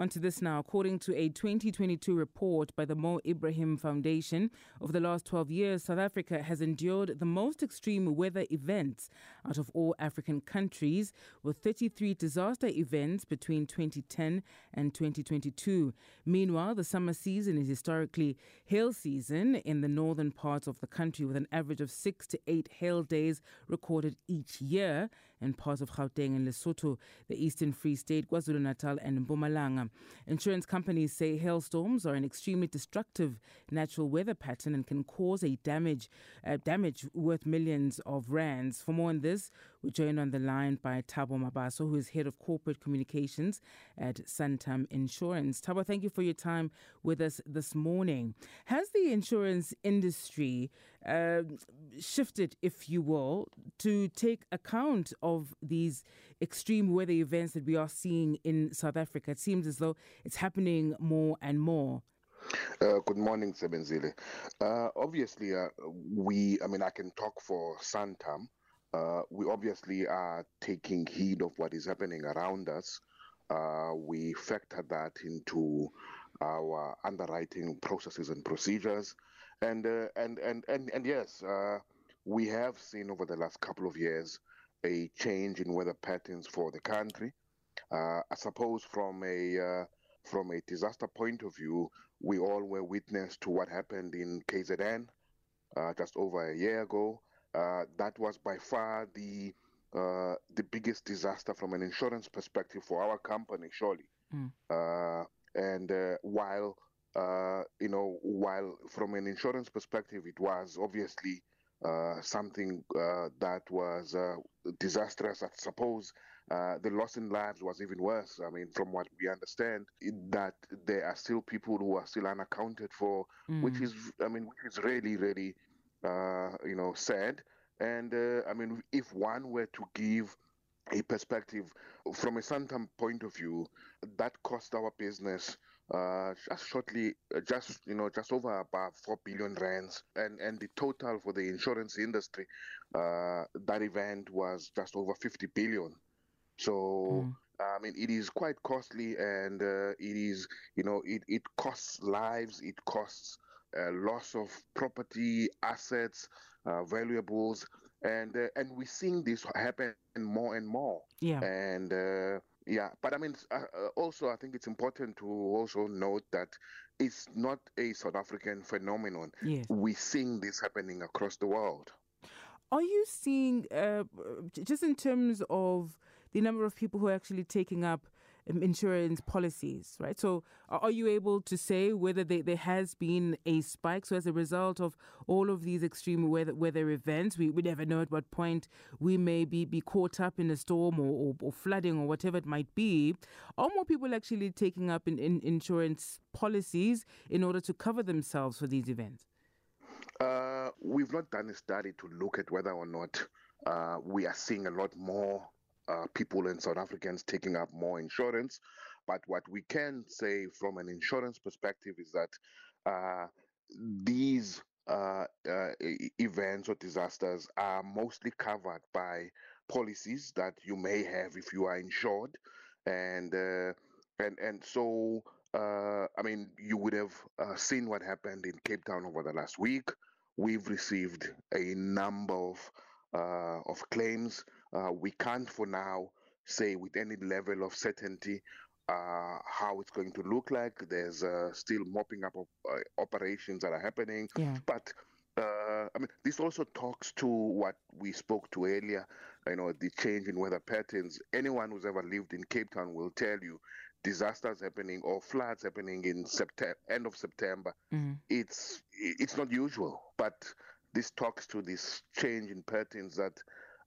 On to this now. According to a 2022 report by the Mo Ibrahim Foundation, over the last 12 years, South Africa has endured the most extreme weather events out of all African countries, with 33 disaster events between 2010 and 2022. Meanwhile, the summer season is historically hail season in the northern parts of the country, with an average of six to eight hail days recorded each year in parts of Gauteng and Lesotho, the Eastern Free State, KwaZulu Natal, and Mpumalanga. Insurance companies say hailstorms are an extremely destructive natural weather pattern and can cause a damage uh, damage worth millions of rands. For more on this, we're joined on the line by Thabo Mabaso, who is head of corporate communications at Santam Insurance. Thabo, thank you for your time with us this morning. Has the insurance industry uh, shifted, if you will, to take account of these extreme weather events that we are seeing in South Africa? It seems as though it's happening more and more. Uh, good morning, Sebenzile. Uh, obviously, uh, we, I mean, I can talk for Santam. Uh, we obviously are taking heed of what is happening around us. Uh, we factor that into our underwriting processes and procedures. And, uh, and, and, and, and yes, we have seen over the last couple of years a change in weather patterns for the country. I suppose from a from a disaster point of view, we all were witness to what happened in KZN uh, just over a year ago. Uh, that was by far the uh, the biggest disaster from an insurance perspective for our company, surely. Mm. and uh, while uh, you know, while from an insurance perspective, it was obviously something that was disastrous. I suppose uh, the loss in lives was even worse. I mean, from what we understand, that there are still people who are still unaccounted for, mm. which is, I mean, which is really, really, uh, you know, said. And uh, I mean, if one were to give a perspective from a Santam point of view, that cost our business uh, just shortly, uh, just you know, just over about four billion rands, and and the total for the insurance industry, uh, that event was just over fifty billion. So. Mm. I mean, it is quite costly, and uh, it is, you know, it, it costs lives, it costs uh, loss of property, assets, uh, valuables, and uh, and we're seeing this happen more and more. Yeah. And uh, yeah, but I mean, uh, also I think it's important to also note that it's not a South African phenomenon. Yes. We're seeing this happening across the world. Are you seeing, just in terms of the number of people who are actually taking up insurance policies, right? So, are you able to say whether they, there has been a spike? So, as a result of all of these extreme weather, weather events, we, we never know at what point we may be, be caught up in a storm or, or, or flooding or whatever it might be. Are more people actually taking up in, in insurance policies in order to cover themselves for these events? Uh, we've not done a study to look at whether or not uh, we are seeing a lot more uh, people and South Africans taking up more insurance. But what we can say from an insurance perspective is that uh, these uh, uh events or disasters are mostly covered by policies that you may have if you are insured, and uh, and and so. Uh, I mean, you would have seen what happened in Cape Town over the last week. We've received a number of of claims uh, we can't for now say with any level of certainty uh, how it's going to look like. There's uh, still mopping up of uh, operations that are happening. Yeah. But uh, I mean, this also talks to what we spoke to earlier. You know, the change in weather patterns. Anyone who's ever lived in Cape Town will tell you disasters happening or floods happening in September, end of September. Mm-hmm. It's it's not usual, but this talks to this change in patterns that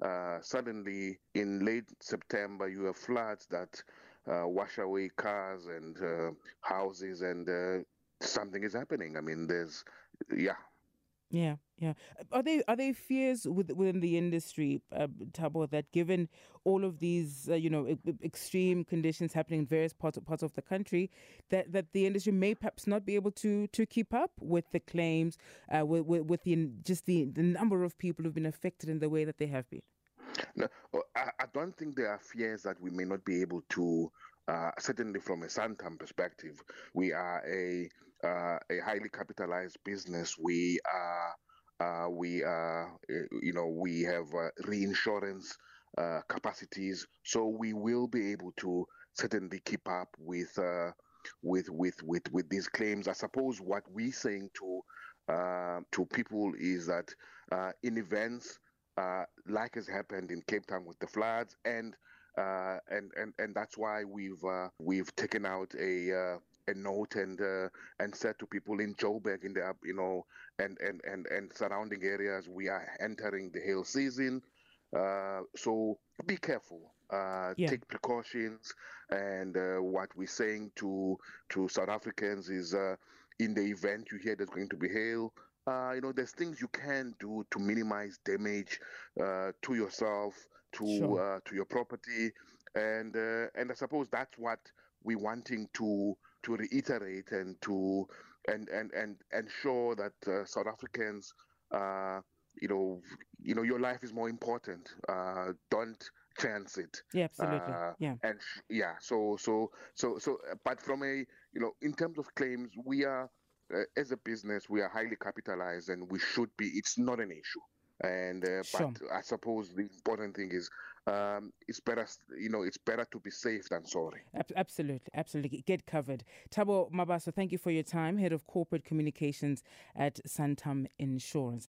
uh, suddenly in late September you have floods that uh, wash away cars and uh, houses, and uh, something is happening. I mean, there's yeah. Yeah, yeah. Are they are they fears within the industry, uh, Thabo, that given all of these uh, you know extreme conditions happening in various parts of, parts of the country, that, that the industry may perhaps not be able to to keep up with the claims, uh, with, with, with the just the the number of people who've been affected in the way that they have been. No, I, I don't think there are fears that we may not be able to uh, certainly from a Santam perspective, we are a uh, a highly capitalized business. We are uh, we are you know we have uh, reinsurance uh, capacities, so we will be able to certainly keep up with uh, with with with with these claims. I suppose what we're saying to to people is that in events like has happened in Cape Town with the floods and uh, and and and that's why we've uh, we've taken out a uh, a note and uh, and said to people in Joburg in the you know and and and and surrounding areas we are entering the hail season uh, so be careful uh, yeah. take precautions and what we're saying to to South Africans is in the event you hear there's going to be hail uh, you know, there's things you can do to minimize damage uh, to yourself, to sure. uh, to your property, and uh, and I suppose that's what we're wanting to to reiterate and to and and and ensure that uh, South Africans, uh, you know, you know, your life is more important. don't chance it. Yeah, absolutely. yeah. And yeah, so so so so, but from a you know, in terms of claims, we are uh, as a business, we are highly capitalized and we should be. It's not an issue. And uh, sure. but I suppose the important thing is um, it's better, you know, it's better to be safe than sorry. Absolutely, absolutely. Get covered. Thabo Mabaso, thank you for your time, Head of Corporate Communications at Santam Insurance.